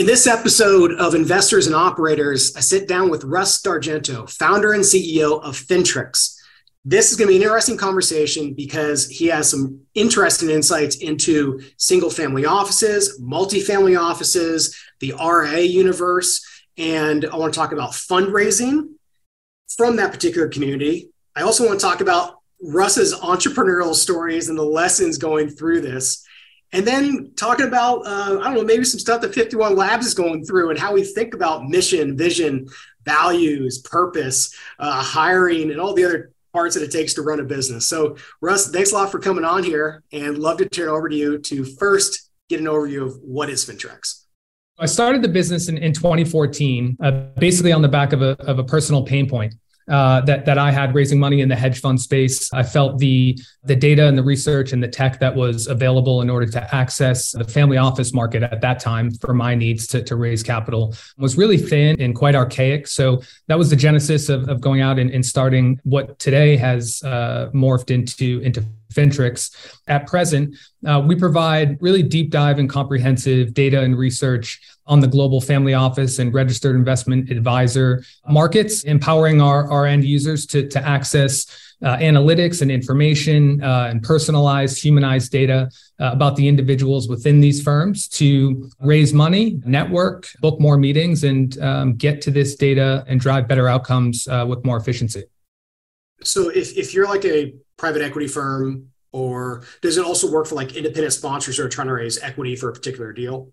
In this episode of Investors and Operators, I sit down with Russ D'Argento, founder and CEO of Fintrx. This is going to be an interesting conversation because he has some interesting insights into single family offices, multifamily offices, the RIA universe, and I want to talk about fundraising from that particular community. I also want to talk about Russ's entrepreneurial stories and the lessons going through this. And then talking about, uh, I don't know, maybe some stuff that 51 Labs is going through and how we think about mission, vision, values, purpose, uh, hiring, and all the other parts that it takes to run a business. So, Russ, thanks a lot for coming on here and love to turn over to you to first get an overview of what is Fintrx. I started the business in, in 2014, uh, basically on the back of a, of a personal pain point uh, that that I had raising money in the hedge fund space. I felt the the data and the research and the tech that was available in order to access the family office market at that time for my needs to, to raise capital was really thin and quite archaic. So that was the genesis of, of going out and, and starting what today has uh, morphed into into Fintrx. At present, uh, we provide really deep dive and comprehensive data and research on the global family office and registered investment advisor markets, empowering our, our end users to, to access uh, analytics and information uh, and personalized, humanized data uh, about the individuals within these firms to raise money, network, book more meetings, and um, get to this data and drive better outcomes uh, with more efficiency. So, if, if you're like a private equity firm, or does it also work for like independent sponsors who are trying to raise equity for a particular deal?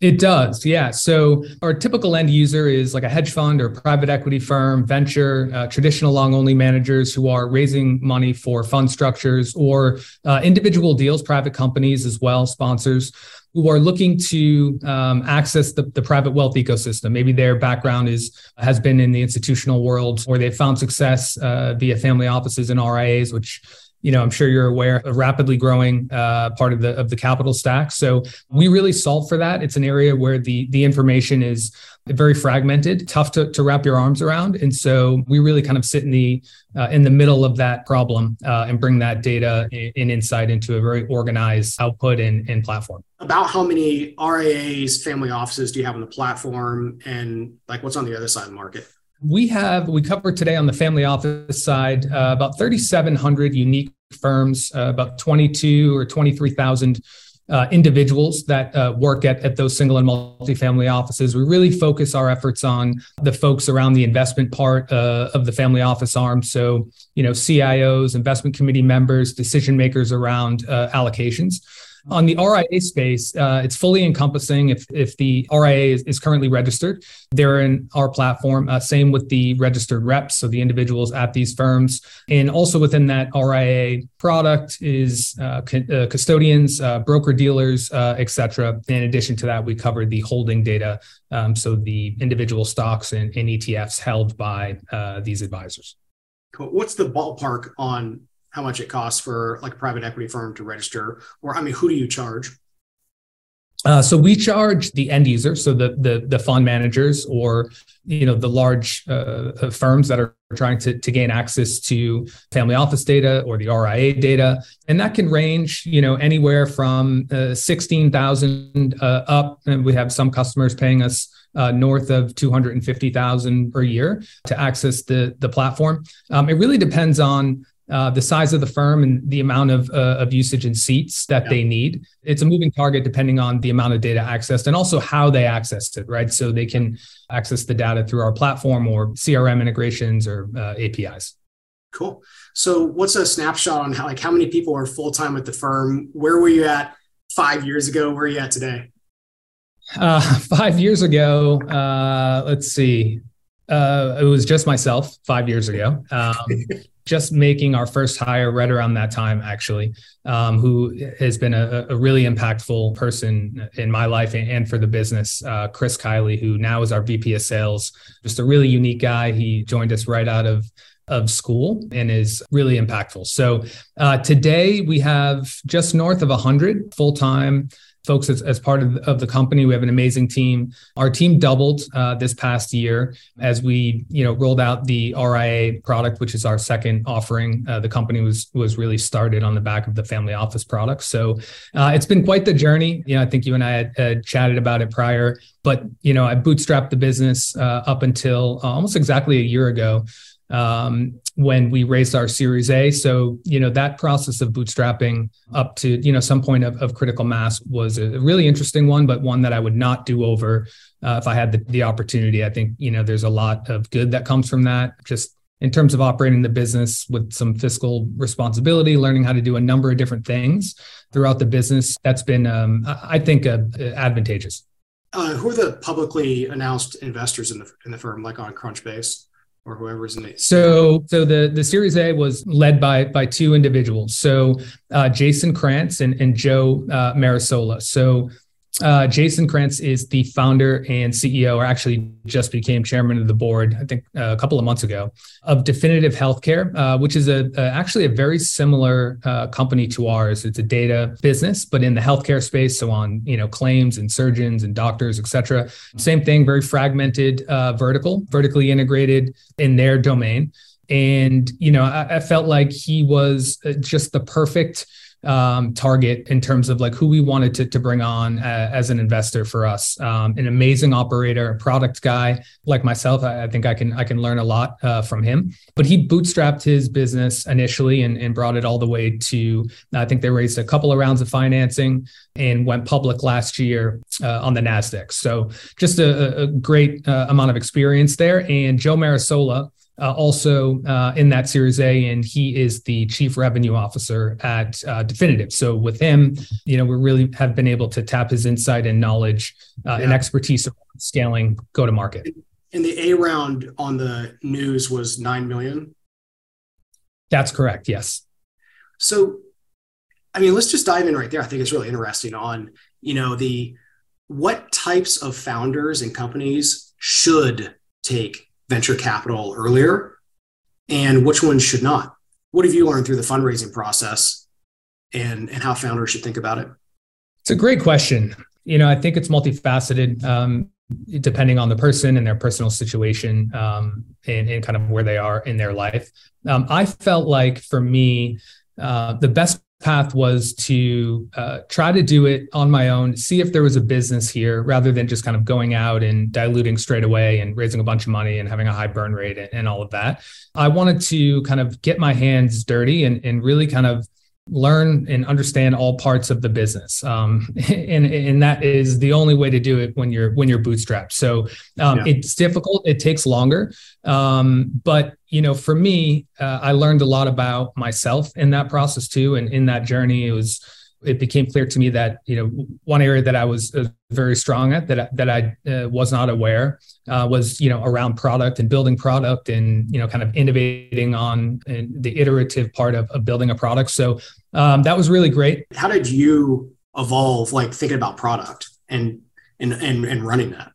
It does, yeah. So our typical end user is like a hedge fund or private equity firm, venture, uh, traditional long only managers who are raising money for fund structures or uh, individual deals, private companies as well, sponsors who are looking to um, access the, the private wealth ecosystem. Maybe their background is has been in the institutional world, or they've found success uh, via family offices and RIAs, which you know, I'm sure you're aware, a rapidly growing uh, part of the of the capital stack. So we really solve for that. It's an area where the the information is very fragmented, tough to, to wrap your arms around, and so we really kind of sit in the uh, in the middle of that problem uh, and bring that data and insight into a very organized output and, and platform. About how many RIAs, family offices do you have on the platform, and like what's on the other side of the market? We have, we covered today on the family office side uh, about 3,700 unique firms, uh, about 22 or 23,000 uh, individuals that uh, work at, at those single and multifamily offices. We really focus our efforts on the folks around the investment part uh, of the family office arm. So, you know, CIOs, investment committee members, decision makers around uh, allocations. On the RIA space, uh, it's fully encompassing. If, if the RIA is, is currently registered, they're in our platform. Uh, same with the registered reps, so the individuals at these firms. And also within that RIA product is uh, uh custodians, uh, broker dealers, uh, et. In addition to that, we covered the holding data, um, so the individual stocks and, and ETFs held by these advisors. What's the ballpark on how much it costs for like a private equity firm to register? Or i mean who do you charge? Uh, so we charge the end user, so the the, the fund managers or you know the large uh, uh firms that are trying to, to gain access to family office data or the RIA data, and that can range you know anywhere from uh, sixteen thousand uh, up, and we have some customers paying us uh, north of 250,000 per year to access the the platform. Um, it really depends on uh, the size of the firm and the amount of, uh, of usage and seats that yeah. they need. It's a moving target depending on the amount of data accessed and also how they access it, right? So they can access the data through our platform or CRM integrations or uh, APIs. Cool. So what's a snapshot on how like how many people are full time at the firm? Where were you at five years ago? Where are you at today? Uh, five years ago, uh, let's see. Uh, it was just myself five years ago. Um, just making our first hire right around that time, actually, um, who has been a, a, really impactful person in my life and for the business. Uh, Chris Kiley, who now is our VP of Sales, just a really unique guy. He joined us right out of of school and is really impactful. So uh, today we have just north of 100 full time folks as, as part of, of the company. We have an amazing team. Our team doubled uh, this past year as we, you know, rolled out the RIA product, which is our second offering. Uh, the company was was really started on the back of the family office product. So uh, it's been quite the journey. You know, I think you and I had, had chatted about it prior, but you know, I bootstrapped the business uh, up until uh, almost exactly a year ago um, when we raised our Series A. So, you know, that process of bootstrapping up to, you know, some point of, of critical mass was a really interesting one, but one that I would not do over uh, if I had the, the opportunity. I think, you know, there's a lot of good that comes from that. Just in terms of operating the business with some fiscal responsibility, learning how to do a number of different things throughout the business, that's been, um, I think, uh, advantageous. Uh, who are the publicly announced investors in the in the firm, like on Crunchbase? Or whoever's in it? So, so the the Series A was led by by two individuals. So, uh, Jason Krantz and and Joe uh, Marasola. So, uh, Jason Krantz is the founder and CEO, or actually just became chairman of the board, I think uh, a couple of months ago, of Definitive Healthcare, uh, which is a, a, actually a very similar uh, company to ours. It's a data business, but in the healthcare space, so on you know claims and surgeons and doctors, et cetera. Same thing, very fragmented uh, vertical, vertically integrated in their domain. And you know, I, I felt like he was uh, just the perfect um, target in terms of like who we wanted to, to bring on uh, as an investor for us. Um, an amazing operator, product guy like myself. I, I think I can I can learn a lot uh, from him. But he bootstrapped his business initially and, and brought it all the way to I think they raised a couple of rounds of financing and went public last year uh, on the Nasdaq. So just a, a great uh, amount of experience there. And Joe Marasola uh, also uh, in that Series A, and he is the chief revenue officer at uh, Definitive. So with him, you know, we really have been able to tap his insight and knowledge uh, yeah. and expertise of scaling go to market. And the A round on the news was nine million. That's correct. Yes. So, I mean, let's just dive in right there. I think it's really interesting on you know the what types of founders and companies should take venture capital earlier and which ones should not? What have you learned through the fundraising process and, and how founders should think about it? It's a great question. You know, I think it's multifaceted, um, depending on the person and their personal situation um, and, and, kind of where they are in their life. Um, I felt like for me, uh, the best path was to uh, try to do it on my own, see if there was a business here rather than just kind of going out and diluting straight away and raising a bunch of money and having a high burn rate and, and all of that. I wanted to kind of get my hands dirty and, and really kind of learn and understand all parts of the business. Um, and, and that is the only way to do it when you're when you're bootstrapped. So um, yeah. it's difficult. It takes longer. Um, but you know for me uh, i learned a lot about myself in that process too. And in that journey it was it became clear to me that you know one area that I was uh, very strong at that that I uh, was not aware uh, was you know around product and building product and you know kind of innovating on the iterative part of, of building a product. So um, that was really great. How did you evolve, like thinking about product and and and, and running that?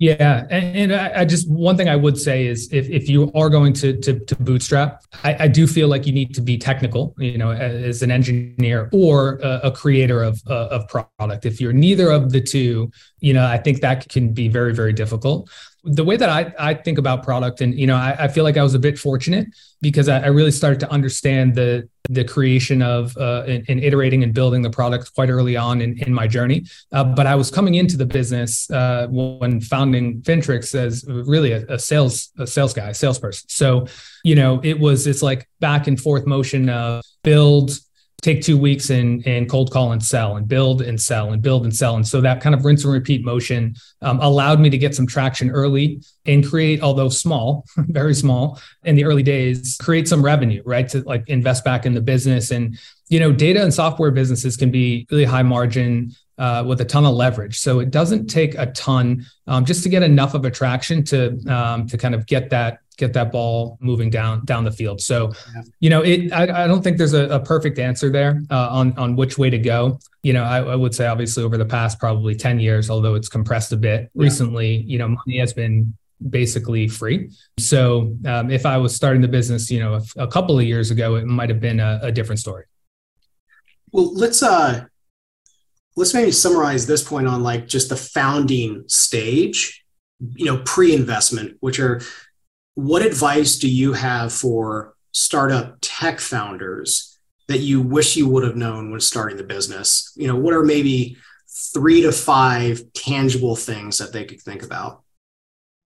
Yeah, and, and I, I, just one thing I would say is if, if you are going to to, to bootstrap, I, I, do feel like you need to be technical, you know, as an engineer or a, a creator of uh, of product. If you're neither of the two, you know, I think that can be very very difficult the way that I, I think about product and you know I, I feel like i was a bit fortunate because I, I, really started to understand the the creation of uh, and, and, iterating and building the product quite early on in, in my journey. Uh, but i was coming into the business uh, when founding Fintrx as really a, a, sales a sales guy a salesperson. So you know it was it's like back and forth motion of build take two weeks and and cold call and sell and build and sell and build and sell. And so that kind of rinse and repeat motion um, allowed me to get some traction early and create although small very small in the early days create some revenue right to like invest back in the business. And you know data and software businesses can be really high margin uh, with a ton of leverage. So it doesn't take a ton um, just to get enough of attraction to um, to kind of get that get that ball moving down down the field. So, you know, it I, I, don't think there's a, a perfect answer there uh, on on which way to go. You know, I, I, would say obviously over the past probably ten years, although it's compressed a bit yeah. recently. You know, money has been basically free. So, um, if I was starting the business, you know, a, a couple of years ago, it might have been a, a different story. Well, let's uh let's maybe summarize this point on like just the founding stage, you know, pre-investment, which are what advice do you have for startup tech founders that you wish you would have known when starting the business? You know, what are maybe three to five tangible things that they could think about?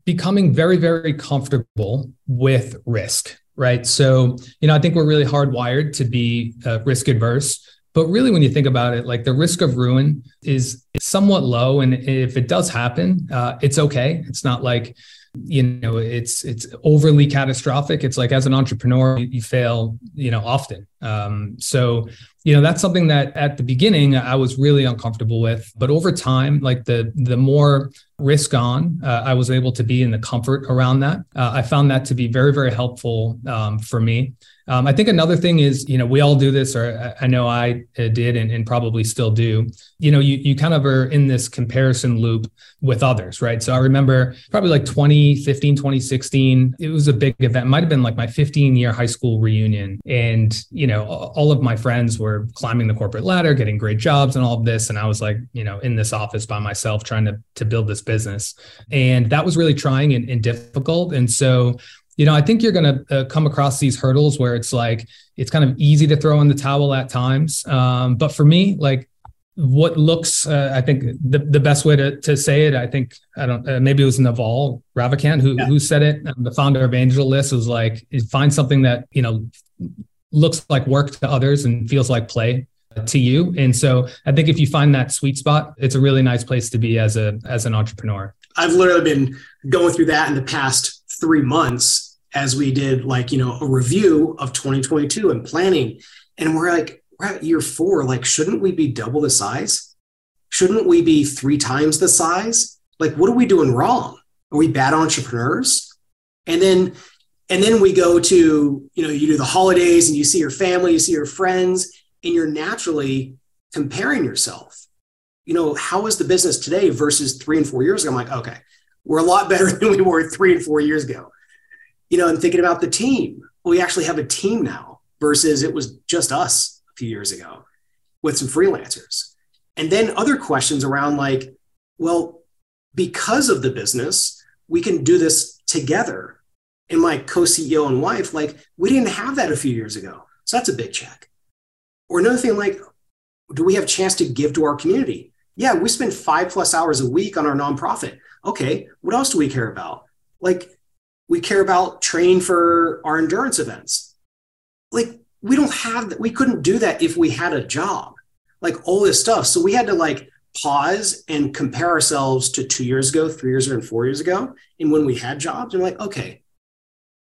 Becoming very, very comfortable with risk, right? So, you know, I think we're really hardwired to be uh, risk adverse. But really, when you think about it, like the risk of ruin is somewhat low. And if it does happen, uh, it's okay. It's not like, you know it's it's overly catastrophic. It's like as an entrepreneur you, fail you know often. Um, so you know that's something that at the beginning i was really uncomfortable with. But over time like the the more risk on uh, i was able to be in the comfort around that. Uh, i found that to be very very helpful um, for me um, I think another thing is, you know, we all do this, or I know I uh, did and, and, probably still do. You know, you, you kind of are in this comparison loop with others, right? So I remember probably like 2015, 2016, it was a big event. Might have been like my 15 year high school reunion. And, you know, all of my friends were climbing the corporate ladder, getting great jobs and all of this. And I was like, you know, in this office by myself trying to, to build this business. And that was really trying and, and difficult. And so, you know, I think you're going to uh, come across these hurdles where it's like it's kind of easy to throw in the towel at times. Um, but for me, like what looks, uh, I think the, the best way to, to say it, I think, I don't, uh, maybe it was Naval Ravikant who, yeah. who said it, the founder of AngelList was like, find something that, you know, looks like work to others and feels like play to you. And so I think if you find that sweet spot, it's a really nice place to be as a, as an entrepreneur. I've literally been going through that in the past three months as we did like you know a review of 2022 and planning. And we're like we're at year four like shouldn't we be double the size? Shouldn't we be three times the size? Like what are we doing wrong? Are we bad entrepreneurs? And then and then we go to you know you do the holidays and you see your family you see your friends and you're naturally comparing yourself. You know how is the business today versus three and four years ago? I'm like okay we're a lot better than we were three and four years ago. You know, and thinking about the team, we actually have a team now versus it was just us a few years ago with some freelancers. And then other questions around like, well, because of the business, we can do this together. And my co CEO and wife, like, we didn't have that a few years ago. So that's a big check. Or another thing, like, do we have a chance to give to our community? Yeah, we spend five plus hours a week on our nonprofit okay, what else do we care about? Like, we care about training for our endurance events. Like, we don't have that. We couldn't do that if we had a job, like all this stuff. So we had to like pause and compare ourselves to two years ago, three years ago, and four years ago. And when we had jobs, and like, okay,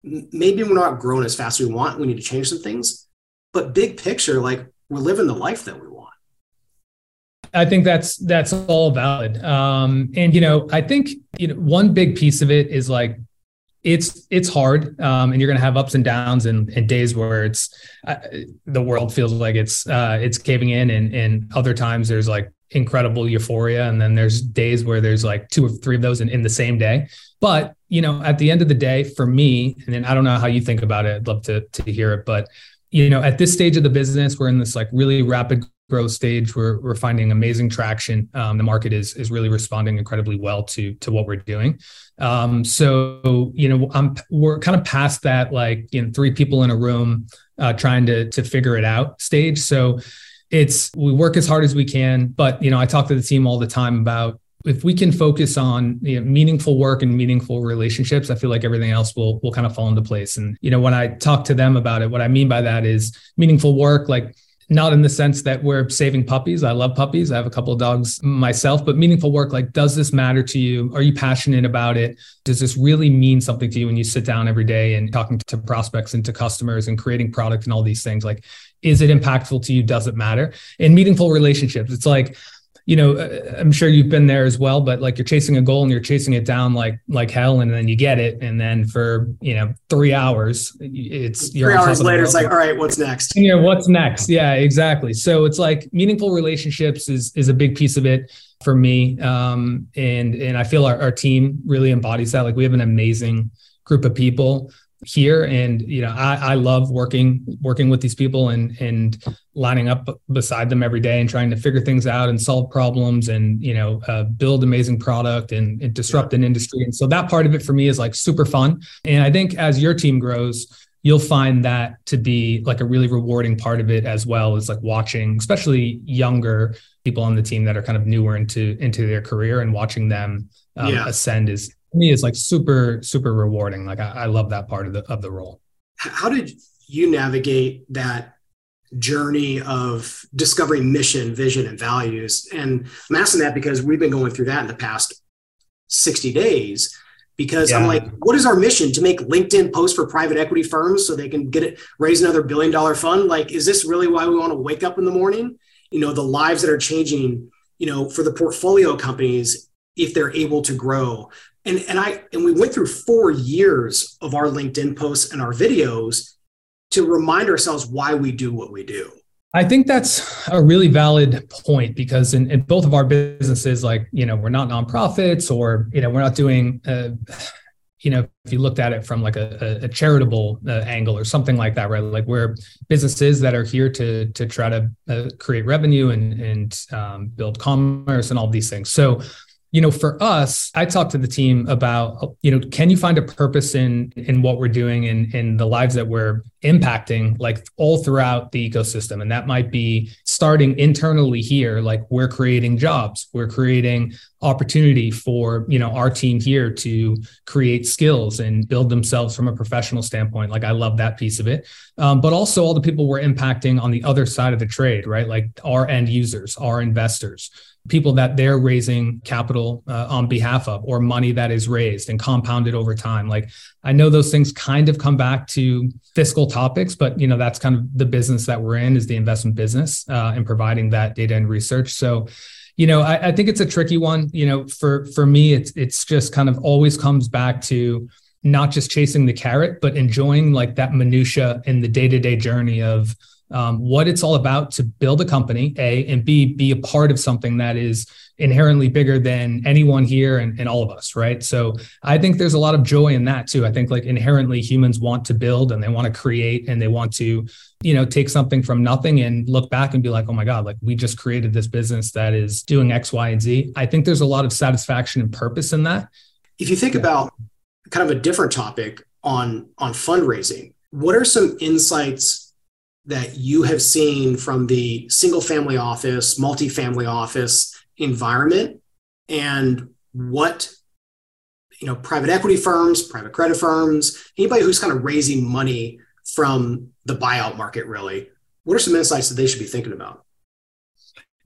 maybe we're not growing as fast as we want. We need to change some things. But big picture, like we're living the life that we want. I think that's that's all valid. Um, and you know, I think you know one big piece of it is like it's it's hard, um, and you're going to have ups and downs and, and days where it's uh, the world feels like it's uh, it's caving in, and and other times there's like incredible euphoria, and then there's days where there's like two or three of those in, in the same day. But you know, at the end of the day, for me, and then I don't know how you think about it. I'd love to to hear it, but you know, at this stage of the business, we're in this like really rapid growth stage. We're we're finding amazing traction. Um, the market is is really responding incredibly well to to what we're doing. Um, so you know, I'm we're kind of past that like you know three people in a room uh, trying to to figure it out stage. So it's we work as hard as we can, but you know, I talk to the team all the time about if we can focus on you know, meaningful work and meaningful relationships, I feel like everything else will will kind of fall into place. And you know, when I talk to them about it, what I mean by that is meaningful work, like not in the sense that we're saving puppies. I love puppies. I have a couple of dogs myself, but meaningful work like, does this matter to you? Are you passionate about it? Does this really mean something to you when you sit down every day and talking to prospects and to customers and creating product and all these things? Like, is it impactful to you? Does it matter? In meaningful relationships, it's like, you know, uh, I'm sure you've been there as well, but like you're chasing a goal and you're chasing it down like like hell, and then you get it, and then for you know three hours, it's three hours later, it's like, all right, what's next? Yeah, what's next? Yeah, exactly. So it's like meaningful relationships is is a big piece of it for me, um, and and I feel our, our team really embodies that. Like we have an amazing group of people here. And, you know, I, I love working, working with these people and, and lining up beside them every day and trying to figure things out and solve problems and, you know, uh, build amazing product and, and disrupt an industry. And so that part of it for me is like super fun. And I think as your team grows, you'll find that to be like a really rewarding part of it as well as like watching especially younger people on the team that are kind of newer into into their career and watching them um, yeah. ascend is me is like super super rewarding like I, I love that part of the of the role how did you navigate that journey of discovering mission vision and values and i'm asking that because we've been going through that in the past 60 days because yeah. I'm like, what is our mission to make LinkedIn posts for private equity firms so they can get it, raise another billion dollar fund? Like, is this really why we want to wake up in the morning? You know, the lives that are changing, you know, for the portfolio companies, if they're able to grow. And, and I and we went through four years of our LinkedIn posts and our videos to remind ourselves why we do what we do. I think that's a really valid point because in, in, both of our businesses, like, you know, we're not nonprofits or, you know, we're not doing, uh, you know, if you looked at it from like a, a charitable uh, angle or something like that, right? Like we're businesses that are here to, to try to uh, create revenue and, and um, build commerce and all these things. So you know for us i talked to the team about you know can you find a purpose in in what we're doing in in the lives that we're impacting like all throughout the ecosystem? And that might be starting internally here like we're creating jobs we're creating opportunity for you know our team here to create skills and build themselves from a professional standpoint. Like i love that piece of it. Um, but also all the people we're impacting on the other side of the trade right? Like our end users our investors people that they're raising capital uh, on behalf of or money that is raised and compounded over time. Like i know those things kind of come back to fiscal topics but you know that's kind of the business that we're in is the investment business uh, and providing that data and research. So you know I, I think it's a tricky one. You know for for me it's it's just kind of always comes back to not just chasing the carrot but enjoying like that minutia in the day-to-day journey of um, what it's all about to build a company, A, and B, be a part of something that is inherently bigger than anyone here and, and all of us, right? So I think there's a lot of joy in that too. I think like inherently humans want to build and they want to create and they want to, you know, take something from nothing and look back and be like, oh my God, like we just created this business that is doing X, Y, and Z. I think there's a lot of satisfaction and purpose in that. If you think yeah. about kind of a different topic on on fundraising, what are some insights that you have seen from the single family office, multifamily office environment and what you know private equity firms, private credit firms, anybody who's kind of raising money from the buyout market really. What are some insights that they should be thinking about?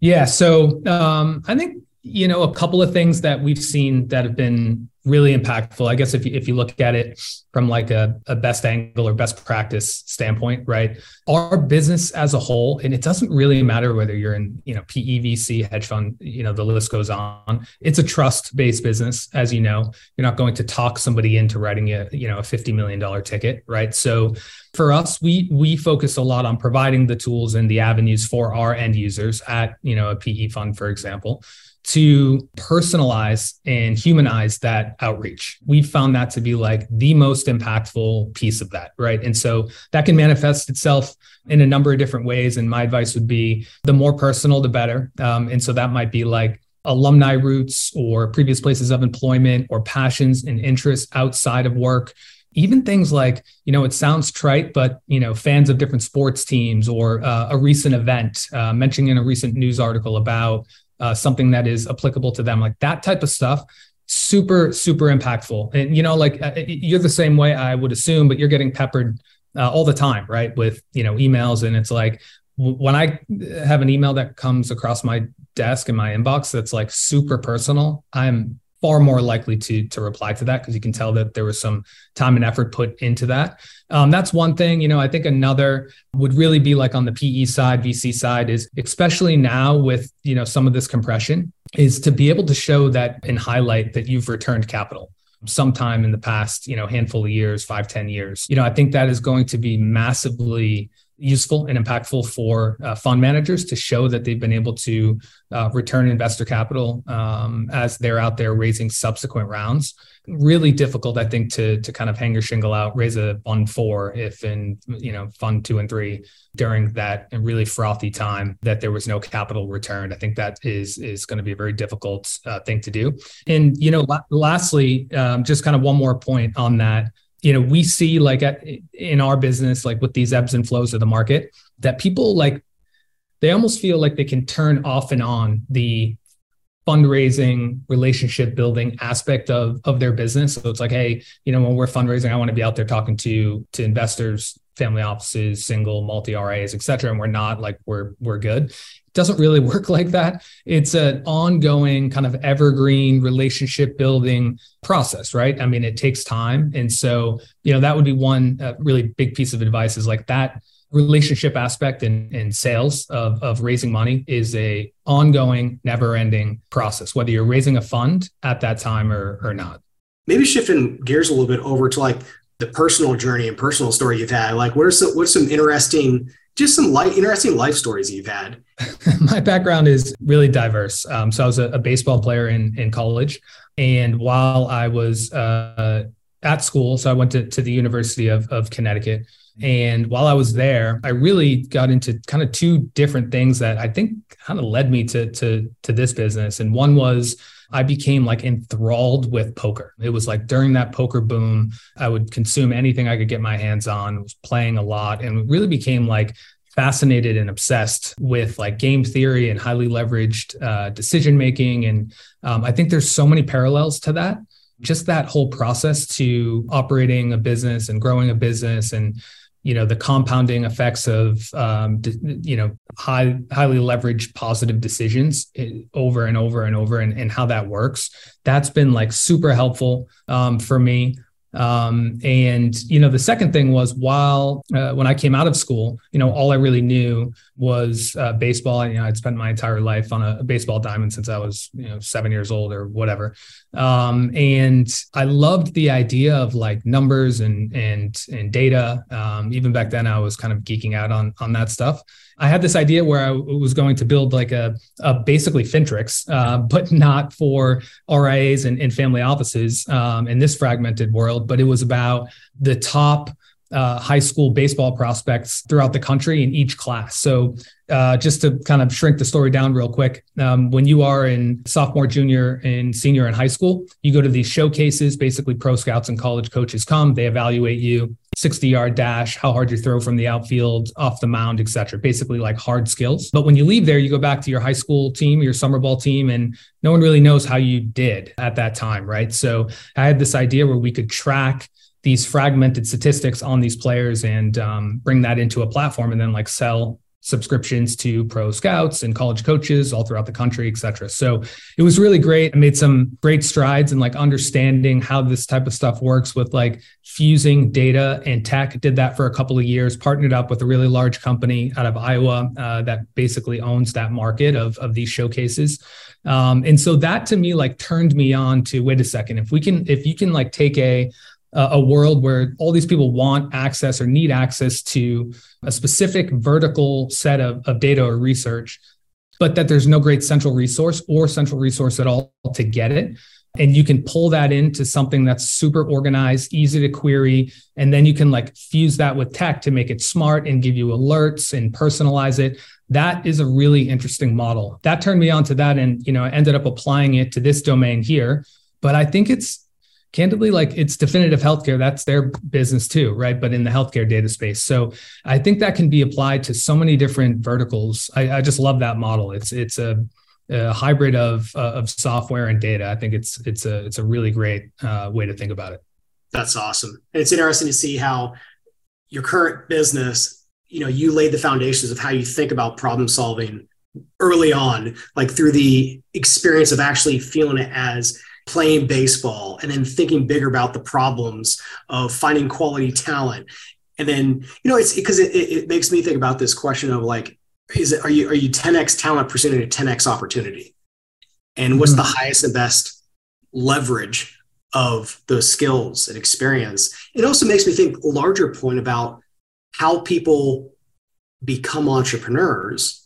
Yeah, so um, I think you know a couple of things that we've seen that have been really impactful. I guess if you, if you look at it from like a, a best angle or best practice standpoint, right? Our business as a whole, and it doesn't really matter whether you're in, you know, PEVC, hedge fund, you know, the list goes on. It's a trust-based business, as you know. You're not going to talk somebody into writing a, you know, a $50 million ticket, right? So for us, we we focus a lot on providing the tools and the avenues for our end users at, you know, a PE fund, for example to personalize and humanize that outreach. We've found that to be like the most impactful piece of that, right? And so that can manifest itself in a number of different ways. And my advice would be the more personal, the better. Um, and so that might be like alumni roots or previous places of employment or passions and interests outside of work even things like you know it sounds trite but you know fans of different sports teams or uh, a recent event uh, mentioning in a recent news article about uh, something that is applicable to them, like that type of stuff. Super, super impactful. And, you know, like uh, you're the same way, I would assume, but you're getting peppered uh, all the time, right? With, you know, emails. And it's like, when I have an email that comes across my desk in my inbox that's like super personal, I'm far more likely to to reply to that because you can tell that there was some time and effort put into that. Um, that's one thing. You know, I think another would really be like on the PE side, VC side, is especially now with you know some of this compression, is to be able to show that and highlight that you've returned capital sometime in the past you know handful of years five ten years you know i think that is going to be massively useful and impactful for uh, fund managers to show that they've been able to uh, return investor capital um, as they're out there raising subsequent rounds. Really difficult, I think, to to kind of hang your shingle out, raise a fund four if in you know fund two and three during that really frothy time that there was no capital return. I think that is is going to be a very difficult uh, thing to do. And you know, la- lastly, um, just kind of one more point on that you know we see like at, in our business like with these ebbs and flows of the market that people like they almost feel like they can turn off and on the fundraising relationship building aspect of of their business. So it's like hey you know when we're fundraising i want to be out there talking to to investors family offices single multi ras et cetera and we're not like we're we're good doesn't really work like that. It's an ongoing kind of evergreen relationship building process, right? I mean, it takes time. And so, you know, that would be one uh, really big piece of advice is like that relationship aspect in, in sales of, of raising money is a ongoing, never ending process, whether you're raising a fund at that time or, or not. Maybe shifting gears a little bit over to like the personal journey and personal story you've had. Like what are some, what's some interesting just some light, interesting life stories you've had. My background is really diverse. Um, so I was a, a, baseball player in in college, and while I was uh, at school, so I went to, to the University of, of Connecticut. And while I was there, I really got into kind of two different things that I think kind of led me to to to this business. And one was I became like enthralled with poker. It was like during that poker boom, I would consume anything I could get my hands on, was playing a lot, and really became like fascinated and obsessed with like game theory and highly leveraged uh, decision making. And um, I think there's so many parallels to that. Just that whole process to operating a business and growing a business and you know the compounding effects of um, you know high highly leveraged positive decisions eh, over and over and over and, and how that works. That's been like super helpful um, for me um, and you know, the second thing was while uh, when I came out of school, you know, all I really knew was uh, baseball. You know, I'd spent my entire life on a baseball diamond since I was you know seven years old or whatever. Um, and I loved the idea of like numbers and and and data. Um, even back then, I was kind of geeking out on on that stuff. I had this idea where I was going to build like a, a basically Fintrx, uh, but not for RIAs and, and family offices um, in this fragmented world. But it was about the top uh, high school baseball prospects throughout the country in each class. So, uh, just to kind of shrink the story down real quick, um, when you are in sophomore, junior, and senior in high school, you go to these showcases. Basically, pro scouts and college coaches come, they evaluate you 60 yard dash, how hard you throw from the outfield, off the mound, etc. Basically, like hard skills. But when you leave there, you go back to your high school team, your summer ball team, and no one really knows how you did at that time, right? So, I had this idea where we could track these fragmented statistics on these players and um, bring that into a platform and then like sell subscriptions to pro scouts and college coaches all throughout the country, et cetera. So it was really great. I made some great strides in like understanding how this type of stuff works with like fusing data and tech. Did that for a couple of years, partnered up with a really large company out of Iowa uh, that basically owns that market of, of these showcases. Um, and so that to me like turned me on to wait a second, if we can, if you can like take a a world where all these people want access or need access to a specific vertical set of, of data or research, but that there's no great central resource or central resource at all to get it. And you can pull that into something that's super organized, easy to query. And then you can like fuse that with tech to make it smart and give you alerts and personalize it. That is a really interesting model. That turned me on to that. And, you know, I ended up applying it to this domain here. But I think it's candidly like it's definitive healthcare. That's their business too right? But in the healthcare data space. So i think that can be applied to so many different verticals. I, I just love that model. It's it's a, a hybrid of uh, of software and data. I think it's it's a it's a really great uh, way to think about it. That's awesome. It's interesting to see how your current business you know you laid the foundations of how you think about problem solving early on like through the experience of actually feeling it as playing baseball and then thinking bigger about the problems of finding quality talent. And then you know it's because it, it, makes me think about this question of like is it are you are you 10x talent pursuing a 10x opportunity? And what's mm-hmm. the highest and best leverage of those skills and experience? It also makes me think larger point about how people become entrepreneurs,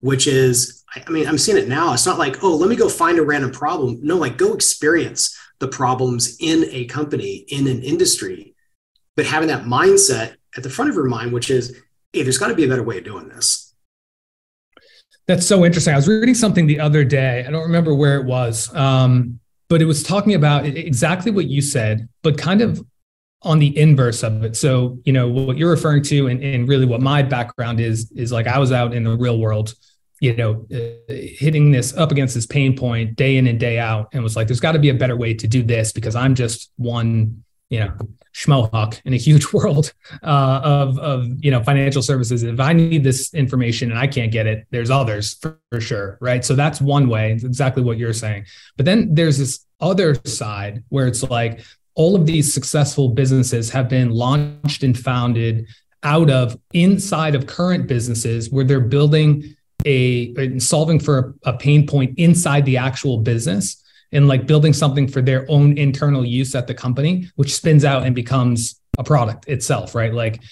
which is, I mean, I'm seeing it now. It's not like, oh, let me go find a random problem. No, like go experience the problems in a company, in an industry, but having that mindset at the front of your mind, which is, hey, there's got to be a better way of doing this. That's so interesting. I was reading something the other day. I don't remember where it was, um, but it was talking about exactly what you said, but kind of on the inverse of it. So, you know, what you're referring to and, and really what my background is, is like I was out in the real world, you know, uh, hitting this up against this pain point day in and day out and was like, there's got to be a better way to do this because I'm just one, you know, schmohawk in a huge world uh, of, of, you know, financial services. If I need this information and I can't get it, there's others for, for sure. Right. So that's one way. It's exactly what you're saying. But then there's this other side where it's like all of these successful businesses have been launched and founded out of inside of current businesses where they're building a solving for a, pain point inside the actual business and like building something for their own internal use at the company which spins out and becomes a product itself right? Like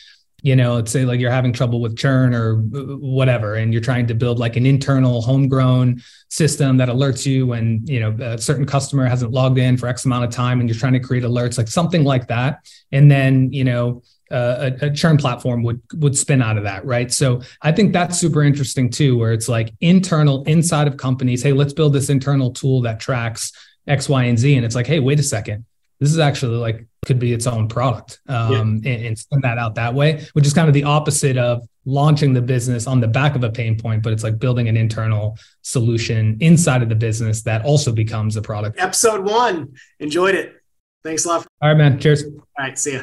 you know, let's say like you're having trouble with churn or whatever, and you're trying to build like an internal homegrown system that alerts you when, you know, a certain customer hasn't logged in for X amount of time and you're trying to create alerts, like something like that. And then, you know, uh, a, a, churn platform would would spin out of that, right? So I think that's super interesting too, where it's like internal inside of companies. Hey, let's build this internal tool that tracks X, Y, and Z, and it's like, hey, wait a second, this is actually like could be its own product um, yeah. and, and send that out that way, which is kind of the opposite of launching the business on the back of a pain point, but it's like building an internal solution inside of the business that also becomes a product. Episode one. Enjoyed it. Thanks a lot. All right, man. Cheers. All right. See ya.